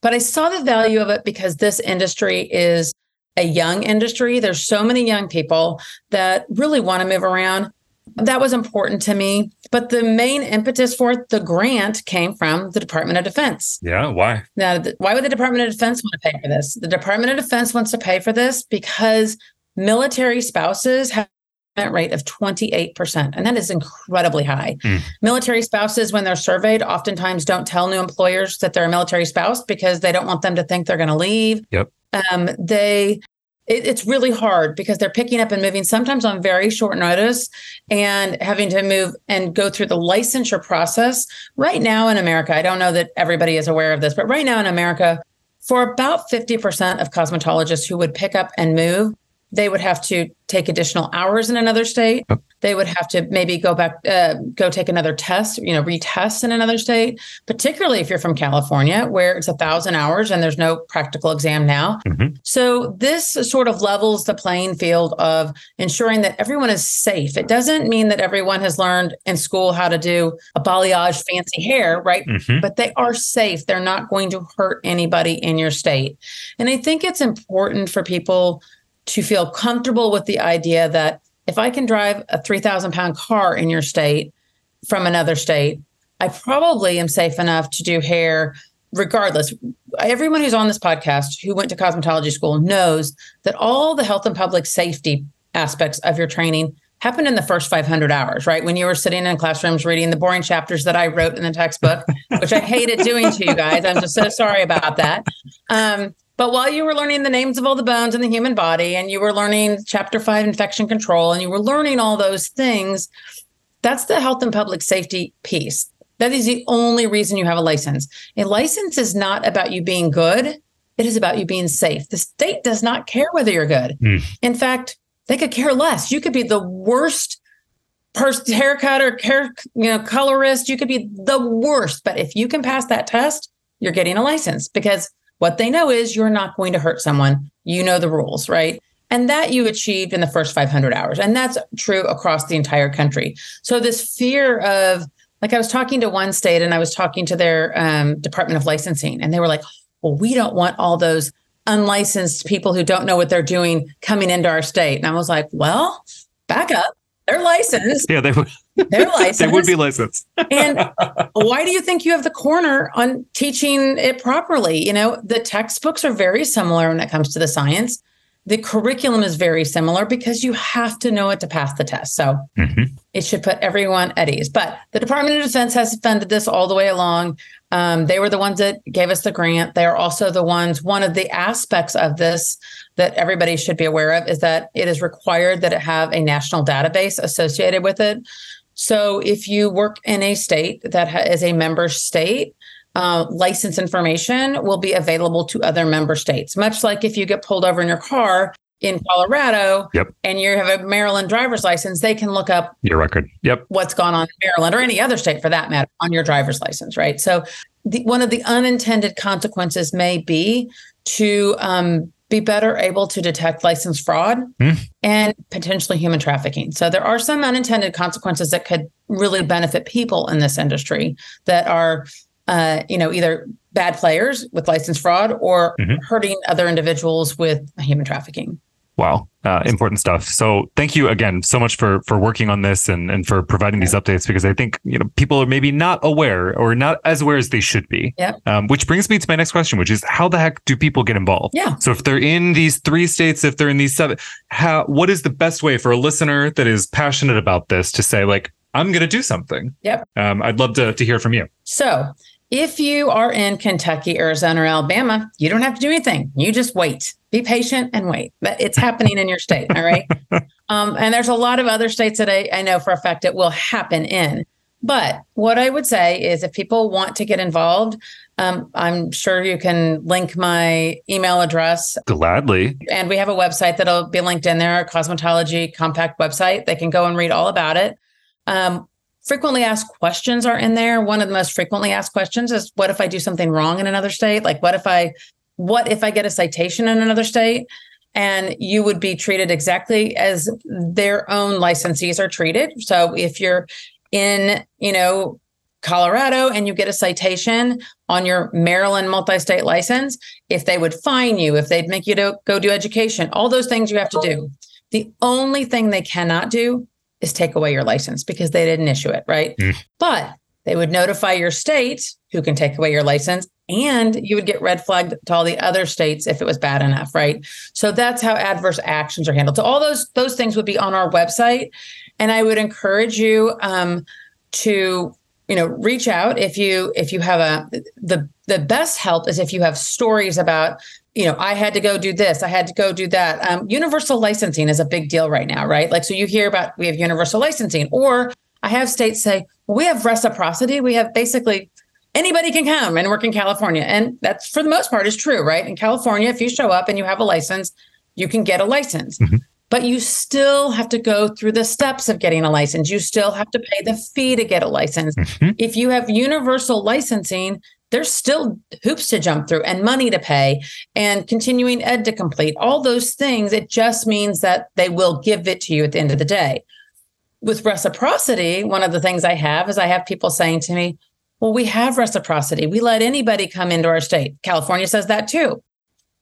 But I saw the value of it because this industry is a young industry. There's so many young people that really want to move around. That was important to me. But the main impetus for the grant came from the Department of Defense. Yeah. Why? Now, th- why would the Department of Defense want to pay for this? The Department of Defense wants to pay for this because military spouses have a rate of 28%, and that is incredibly high. Mm. Military spouses, when they're surveyed, oftentimes don't tell new employers that they're a military spouse because they don't want them to think they're going to leave. Yep. Um, they it, it's really hard because they're picking up and moving sometimes on very short notice and having to move and go through the licensure process right now in America. I don't know that everybody is aware of this, but right now in America, for about 50% of cosmetologists who would pick up and move, they would have to take additional hours in another state. They would have to maybe go back, uh, go take another test, you know, retest in another state, particularly if you're from California, where it's a thousand hours and there's no practical exam now. Mhm. So this sort of levels the playing field of ensuring that everyone is safe. It doesn't mean that everyone has learned in school how to do a balayage fancy hair, right? Mhm. But they are safe. They're not going to hurt anybody in your state. And I think it's important for people to feel comfortable with the idea that if I can drive a 3,000 pound car in your state from another state, I probably am safe enough to do hair regardless. Everyone who's on this podcast who went to cosmetology school knows that all the health and public safety aspects of your training happened in the first 500 hours, right? When you were sitting in classrooms reading the boring chapters that I wrote in the textbook, which I hated doing to you guys. I'm just so sorry about that. Um, but while you were learning the names of all the bones in the human body and you were learning chapter five infection control and you were learning all those things, that's the health and public safety piece. That is the only reason you have a license. A license is not about you being good, it is about you being safe. The state does not care whether you're good. Mm. In fact, they could care less. You could be the worst person haircut or hair, you know, colorist. You could be the worst. But if you can pass that test, you're getting a license because what they know is you're not going to hurt someone. You know the rules, right? And that you achieved in the first 500 hours. And that's true across the entire country. So, this fear of, like, I was talking to one state and I was talking to their um, Department of Licensing, and they were like, well, we don't want all those unlicensed people who don't know what they're doing coming into our state. And I was like, well, back up. They're licensed. Yeah, they would. They're licensed. *laughs* they would be licensed. and *laughs* why do you think you have the corner on teaching it properly? You know, the textbooks are very similar when it comes to the science. The curriculum is very similar because you have to know it to pass the test. So hmm it should put everyone at ease. But the Department of Defense has funded this all the way along. Um, they were the ones that gave us the grant. They are also the ones, one of the aspects of this that everybody should be aware of is that it is required that it have a national database associated with it. So if you work in a state that ha- is a member state, uh, license information will be available to other member states. Much like if you get pulled over in your car in Colorado Yep. and you have a Maryland driver's license, they can look up Your record. Yep. what's gone on in Maryland or any other state for that matter on your driver's license, right? So, the, one of the unintended consequences may be to um, be better able to detect license fraud Hmm. and potentially human trafficking. So, there are some unintended consequences that could really benefit people in this industry that are, uh, you know, either bad players with license fraud or Mhm. hurting other individuals with human trafficking. Wow. Uh, important stuff. So thank you again so much for for working on this and and for providing these updates because I think you know people are maybe not aware or not as aware as they should be. Yep. Um, which brings me to my next question, which is how the heck do people get involved? Yeah. So if they're in these three states, if they're in these seven, how what is the best way for a listener that is passionate about this to say like I'm going to do something? Yep. Um, I'd love to to hear from you. So, if you are in Kentucky, Arizona, or Alabama, you don't have to do anything. You just wait. Be patient and wait. But it's happening in your state. All right. *laughs* Um, and there's a lot of other states that I, I know for a fact it will happen in. But what I would say is if people want to get involved, um, I'm sure you can link my email address. Gladly. And we have a website that'll be linked in there, a cosmetology compact website. They can go and read all about it. Um, frequently asked questions are in there. One of the most frequently asked questions is what if I do something wrong in another state? Like what if I what if I get a citation in another state? And you would be treated exactly as their own licensees are treated. So if you're in, you know, Colorado and you get a citation on your Maryland multi-state license, if they would fine you, if they'd make you to go do education, all those things you have to do. The only thing they cannot do is take away your license because they didn't issue it, right? Mm. But they would notify your state who can take away your license and you would get red flagged to all the other states if it was bad enough, right? So that's how adverse actions are handled. So all those those things would be on our website and I would encourage you um, to you know reach out if you if you have a the the best help is if you have stories about you know i had to go do this i had to go do that. Um, universal licensing is a big deal right now right? Like so you hear about we have universal licensing or i have states say well, we have reciprocity we have basically anybody can come and work in california. And that's for the most part is true right? In california if you show up and you have a license you can get a license. Mhm. but you still have to go through the steps of getting a license. You still have to pay the fee to get a license. Mhm. if you have universal licensing, there's still hoops to jump through and money to pay and continuing ed to complete. All those things, it just means that they will give it to you at the end of the day. With reciprocity, one of the things I have is I have people saying to me, Well, we have reciprocity. We let anybody come into our state. California says that too.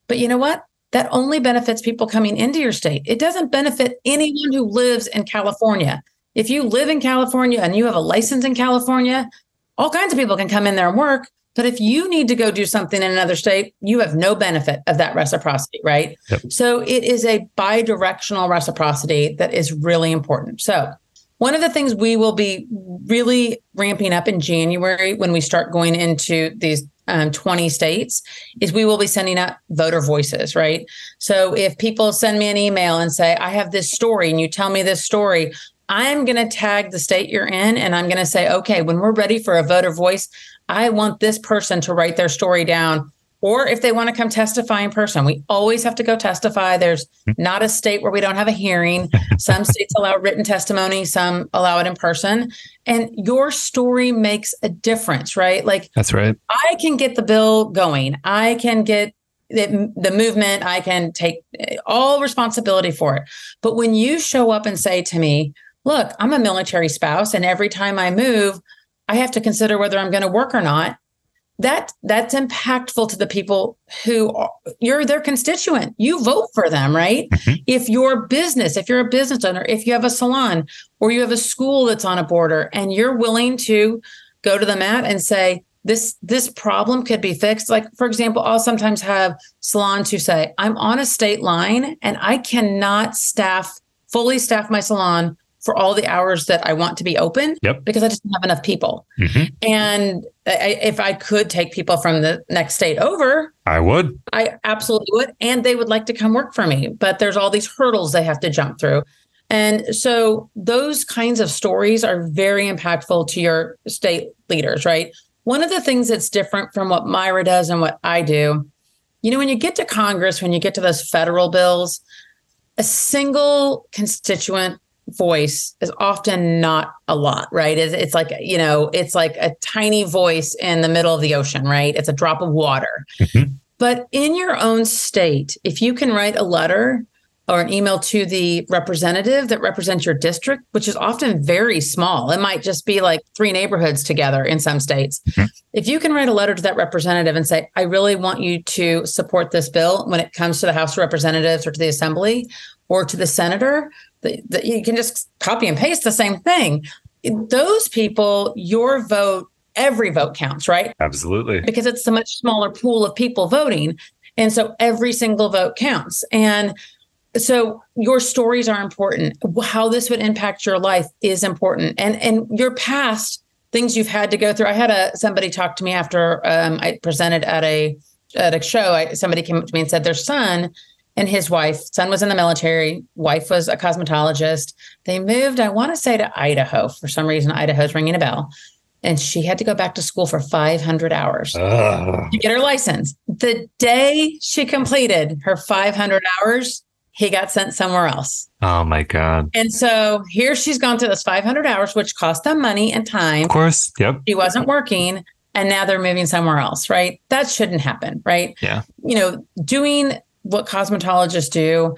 But you know what? That only benefits people coming into your state. It doesn't benefit anyone who lives in California. If you live in California and you have a license in California, all kinds of people can come in there and work. But if you need to go do something in another state, you have no benefit of that reciprocity, right? Yep. So it is a bi directional reciprocity that is really important. So, one of the things we will be really ramping up in January when we start going into these um, 20 states is we will be sending out voter voices, right? So if people send me an email and say, I have this story and you tell me this story, I'm going to tag the state you're in and I'm going to say, okay, when we're ready for a voter voice, I want this person to write their story down. Or if they want to come testify in person, we always have to go testify. There's not a state where we don't have a hearing. *laughs* Some states allow written testimony, some allow it in person. And your story makes a difference, right? Like That's right. I can get the bill going. I can get the, the movement. I can take eh, all responsibility for it. But when you show up and say to me, look, I'm a military spouse, and every time I move, I have to consider whether I'm going to work or not. that that's impactful to the people who are, you're their constituent. You vote for them, right? Mhm. If your business, if you're a business owner, if you have a salon or you have a school that's on a border and you're willing to go to the mat and say this this problem could be fixed. Like for example, I'll sometimes have salons who say, "I'm on a state line and I cannot staff fully staff my salon for all the hours that I want to be open Yep. because I just don't have enough people." Mhm. And I, if I could take people from the next state over, I would. I absolutely would. And they would like to come work for me. But there's all these hurdles they have to jump through. And so those kinds of stories are very impactful to your state leaders, right? One of the things that's different from what Myra does and what I do, you know, when you get to Congress, when you get to those federal bills, a single constituent voice is often not a lot, right? It's, it's like, you know, it's like a tiny voice in the middle of the ocean, right? It's a drop of water. Mhm. But in your own state, if you can write a letter or an email to the representative that represents your district, which is often very small, it might just be like three neighborhoods together in some states. Mhm. If you can write a letter to that representative and say, I really want you to support this bill when it comes to the House of Representatives or to the Assembly or to the senator, that that you can just copy and paste the same thing. Those people, your vote, every vote counts, right? Absolutely. because it's a much smaller pool of people voting. And so every single vote counts. And so your stories are important. How this would impact your life is important. And and your past things you've had to go through. I had a somebody talk to me after um, I presented at a at a show. I, somebody came up to me and said their son and his wife, son was in the military, wife was a cosmetologist. They moved, I want to say to Idaho. For some reason, Idaho's ringing a bell. And she had to go back to school for 500 hours Ugh. to get her license. The day she completed her 500 hours, he got sent somewhere else. Oh my God. And so here she's gone through this 500 hours, which cost them money and time. Of course. Yep. She wasn't working, and now they're moving somewhere else, right? That shouldn't happen, right? Yeah. You know, doing what cosmetologists do,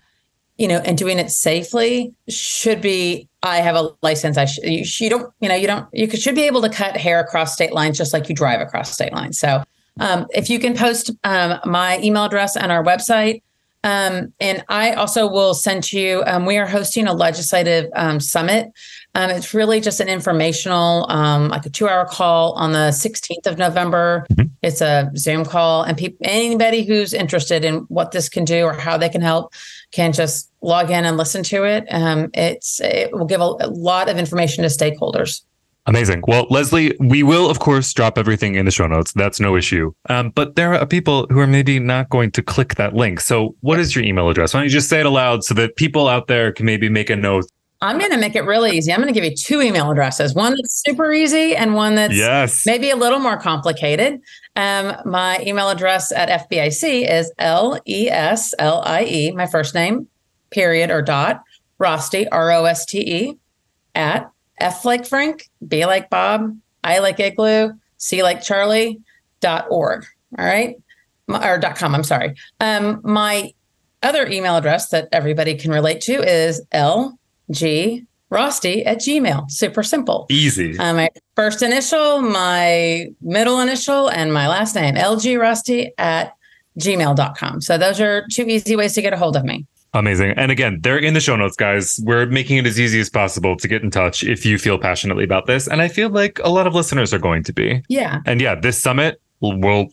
you know, and doing it safely should be. I have a license. I sh- you, don't, you know, you don't. You should be able to cut hair across state lines just like you drive across state lines. So, um, if you can post um, my email address on our website, um, and I also will send to you. Um, we are hosting a legislative um, summit. Um, it's really just an informational, um, like a two-hour call on the 16th of November. Mhm. It's a Zoom call, and peop anybody who's interested in what this can do or how they can help can just log in and listen to it. Um, it's it will give a, a lot of information to stakeholders. Amazing. Well, Leslie, we will, of course, drop everything in the show notes. That's no issue. Um, but there are people who are maybe not going to click that link. So, what is your email address? Why don't you just say it aloud so that people out there can maybe make a note? I'm going to make it really easy. I'm going to give you two email addresses. One that's super easy, and one that's Yes. maybe a little more complicated. Um, my email address at FBIC is L E S L I E, my first name, period or dot, Roste, R O S T E, at F like Frank, B like Bob, I like Igloo, C like Charlie, dot org. All right. My, or dot com, I'm sorry. Um, my other email address that everybody can relate to is LG Roste at Gmail. Super simple. Easy. Uh, my first initial, my middle initial, and my last name, LG Roste at gmail.com. So those are two easy ways to get a hold of me. Amazing. And again, they're in the show notes, guys. We're making it as easy as possible to get in touch if you feel passionately about this. And I feel like a lot of listeners are going to be. Yeah. And yeah, this summit, we'll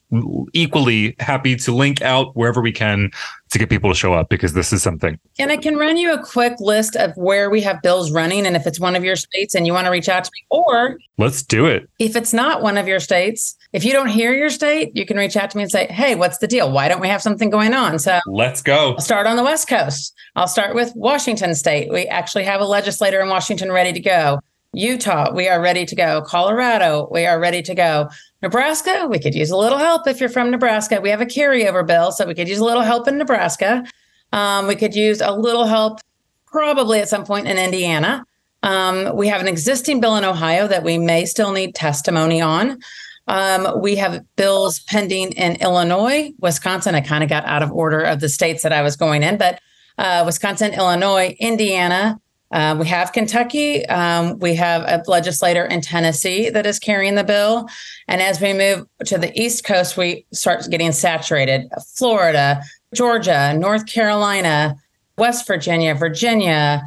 equally happy to link out wherever we can to get people to show up because this is something. And I can run you a quick list of where we have bills running. And if it's one of your states and you want to reach out to me, or Let's do it. if it's not one of your states, if you don't hear your state, you can reach out to me and say, hey, what's the deal? Why don't we have something going on? So Let's go. I'll start on the West Coast. I'll start with Washington State. We actually have a legislator in Washington ready to go. Utah, we are ready to go. Colorado, we are ready to go. Nebraska, we could use a little help if you're from Nebraska. We have a carryover bill, so we could use a little help in Nebraska. Um, we could use a little help probably at some point in Indiana. Um, we have an existing bill in Ohio that we may still need testimony on. Um, we have bills pending in Illinois, Wisconsin. I kind of got out of order of the states that I was going in, but uh, Wisconsin, Illinois, Indiana, Uh, we have Kentucky. Um, we have a legislator in Tennessee that is carrying the bill. And as we move to the East Coast, we start getting saturated. Florida, Georgia, North Carolina, West Virginia, Virginia.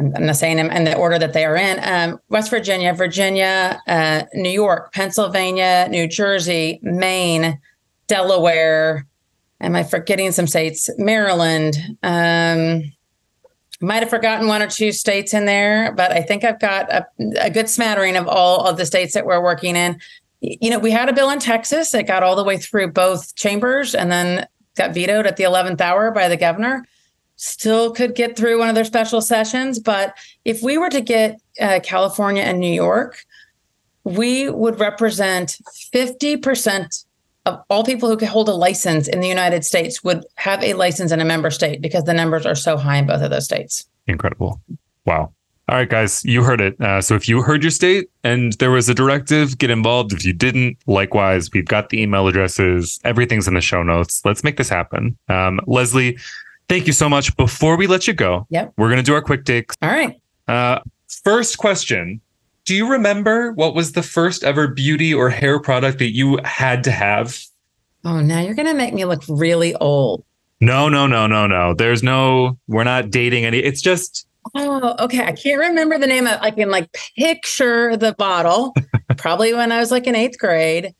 I'm I'm not saying them in the order that they are in. Um, West Virginia, Virginia, uh, New York, Pennsylvania, New Jersey, Maine, Delaware. Am I forgetting some states? Maryland. Um, might have forgotten one or two states in there, but I think I've got a, a good smattering of all of the states that we're working in. You know, we had a bill in Texas that got all the way through both chambers and then got vetoed at the 11th hour by the governor. Still could get through one of their special sessions. But if we were to get uh, California and New York, we would represent 50% of all people who could hold a license in the United States would have a license in a member state because the numbers are so high in both of those states. Incredible. Wow. All right, guys, you heard it. Uh, so if you heard your state and there was a directive, get involved. If you didn't, likewise, we've got the email addresses. Everything's in the show notes. Let's make this happen. Um, Leslie, thank you so much. Before we let you go, Yep. we're going to do our quick takes. All right. Uh, first question Do you remember what was the first ever beauty or hair product that you had to have? Oh, now you're going to make me look really old. No, no, no, no, no. There's no, we're not dating any. It's just, Oh, okay. I can't remember the name of I can like picture the bottle. *laughs* Probably when I was like in eighth grade.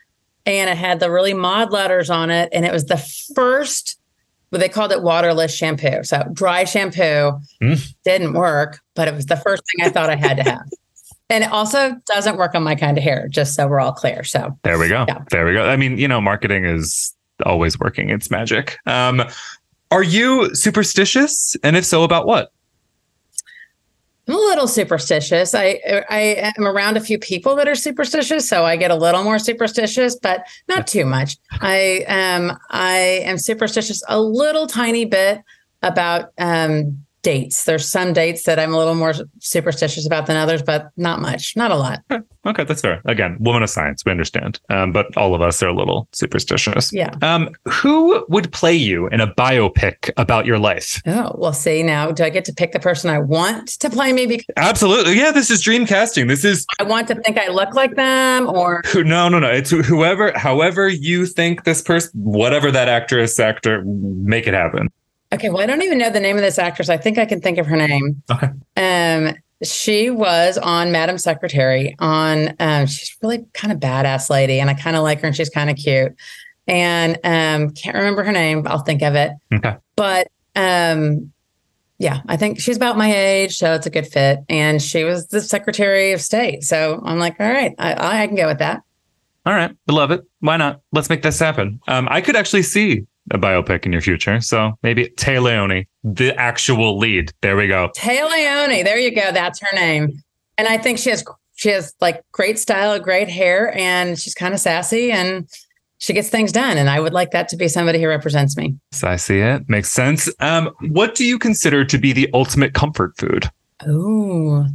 And it had the really mod letters on it. And it was the first well, they called it waterless shampoo. So dry shampoo Mm. didn't work, but it was the first thing I thought I had to have. And it also doesn't work on my kind of hair, just so we're all clear. So there we go. Yeah. There we go. I mean, you know, marketing is always working. It's magic. Um, are you superstitious? And if so, about what? I'm a little superstitious. I I am around a few people that are superstitious, so I get a little more superstitious, but not too much. I um I am superstitious a little tiny bit about um dates. There's some dates that I'm a little more superstitious about than others, but not much, not a lot. Okay, that's fair. Again, woman of science, we understand. Um, but all of us are a little superstitious. Yeah. Um, who would play you in a biopic about your life? Oh, well, see now, do I get to pick the person I want to play me because Absolutely. Yeah, this is dream casting. This is I want to think I look like them or no no no. It's whoever however you think this person whatever that actress, actor, make it happen. Okay, well, I don't even know the name of this actress. I think I can think of her name. Okay. Um, she was on Madam Secretary. On um, she's really kind of badass lady, and I kind of like her, and she's kind of cute. And um, can't remember her name. I'll think of it. Okay. But um, yeah, I think she's about my age, so it's a good fit. And she was the Secretary of State, so I'm like, all right, I, I can go with that. All right. I love it. Why not? Let's make this happen. Um, I could actually see a biopic in your future. So maybe Téa Leoni, the actual lead. There we go. Téa Leoni. There you go. That's her name. And I think she has she has like great style, great hair, and she's kind of sassy and she gets things done. And I would like that to be somebody who represents me. So I see it. Makes sense. Um, what do you consider to be the ultimate comfort food? Oh.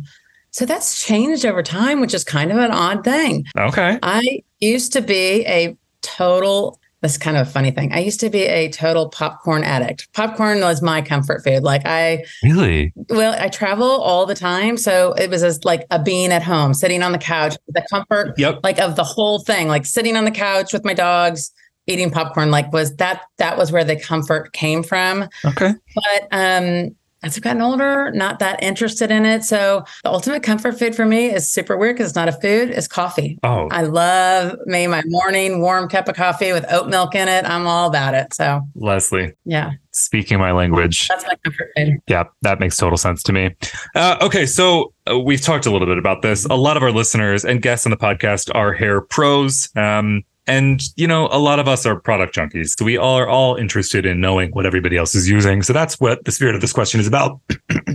So that's changed over time, which is kind of an odd thing. Okay. I used to be a total this is kind of a funny thing. I used to be a total popcorn addict. Popcorn was my comfort food. Like I Really? Well, I travel all the time, so it was as like a being at home, sitting on the couch, the comfort, Yep. like of the whole thing, like sitting on the couch with my dogs, eating popcorn. Like was that that was where the comfort came from. Okay. But um, as I've gotten older, not that interested in it. So the ultimate comfort food for me is super weird because it's not a food; it's coffee. Oh, I love me my morning warm cup of coffee with oat milk in it. I'm all about it. So Leslie, yeah, speaking my language. that's my comfort food. Yeah, that makes total sense to me. Uh, okay, so uh, we've talked a little bit about this. A lot of our listeners and guests on the podcast are hair pros. Um, and, you know, a lot of us are product junkies. So we all are all interested in knowing what everybody else is using. So that's what the spirit of this question is about. *clears throat*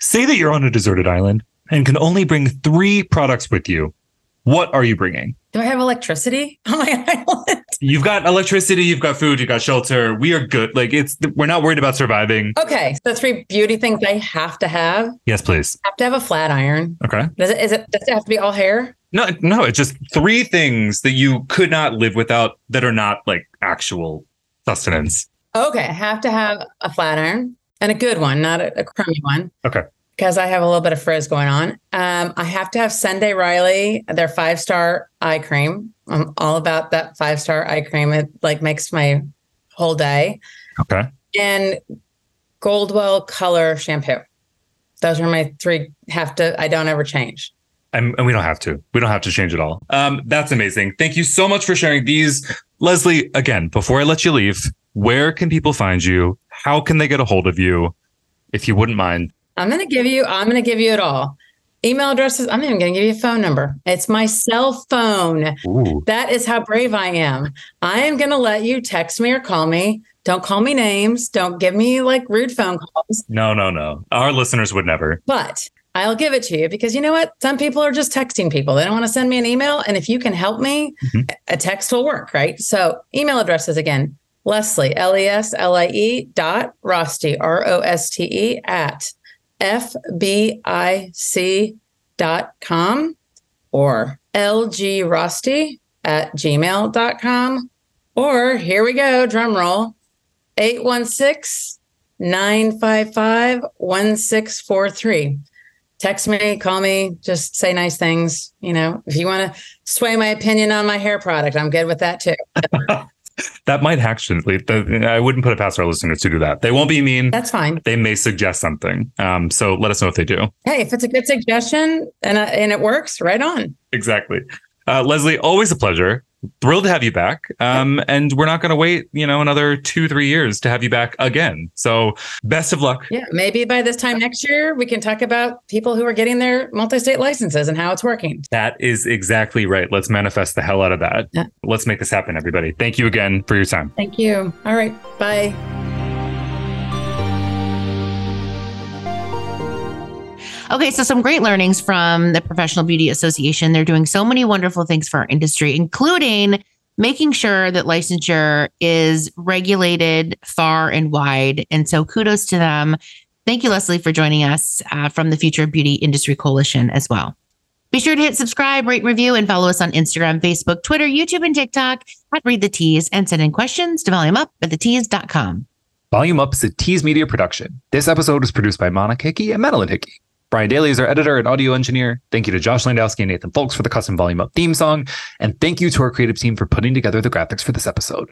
Say that you're on a deserted island and can only bring three products with you. What are you bringing? Do I have electricity on my island? You've got electricity, you've got food, you've got shelter. We are good. Like it's, we're not worried about surviving. Okay, so three beauty things I have to have. Yes, please. have to have a flat iron. Okay. Does it? Is it? Does it have to be all hair? No, no, it's just three things that you could not live without that are not like actual sustenance. Okay, I have to have a flat iron and a good one, not a, a crummy one. Okay. Because I have a little bit of frizz going on. Um, I have to have Sunday Riley, their five star eye cream. I'm all about that five star eye cream. It like makes my whole day. Okay. And Goldwell Color shampoo. Those are my three. Have to. I don't ever change. And, and we don't have to. We don't have to change at all. Um, that's amazing. Thank you so much for sharing these. Leslie, again, before I let you leave, where can people find you? How can they get a hold of you? If you wouldn't mind. I'm going to give you, I'm going to give you it all. Email addresses, I'm even going to give you a phone number. It's my cell phone. Ooh. That is how brave I am. I am going to let you text me or call me. Don't call me names. Don't give me like rude phone calls. No, no, no. Our listeners would never. But I'll give it to you because you know what? Some people are just texting people. They don't want to send me an email. And if you can help me, Mhm. a text will work, right? So email addresses again, Leslie, L E S L I E dot Roste, R O S T E at FBIC dot com or lgroste at gmail.com. Or here we go, drum roll, 816 955 1643 text me, call me, just say nice things. You know, if you want to sway my opinion on my hair product, I'm good with that too. *laughs* That might actually, I wouldn't put it past our listeners to do that. They won't be mean. That's fine. They may suggest something. Um, so let us know if they do. Hey, if it's a good suggestion and uh, and it works, right on. Exactly. Uh, Leslie, always a pleasure. Thrilled to have you back. Um, and we're not going to wait, you know, another two, three years to have you back again. So best of luck. Yeah, maybe by this time next year we can talk about people who are getting their multi-state licenses and how it's working. That is exactly right. Let's manifest the hell out of that. Yeah. Let's make this happen, everybody. Thank you again for your time. Thank you. All right, bye. Okay, so some great learnings from the Professional Beauty Association. They're doing so many wonderful things for our industry, including making sure that licensure is regulated far and wide. And so kudos to them. Thank you, Leslie, for joining us uh, from the Future of Beauty Industry Coalition as well. Be sure to hit subscribe, rate, review, and follow us on Instagram, Facebook, Twitter, YouTube, and TikTok at Read the Tease and send in questions to volumeup at thetease.com. Volume Up is a Tease Media production. This episode was produced by Monica Hickey and Madeline Hickey. Brian Daly is our editor and audio engineer. Thank you to Josh Landowski and Nathan Folks for the custom Volume Up theme song. And thank you to our creative team for putting together the graphics for this episode.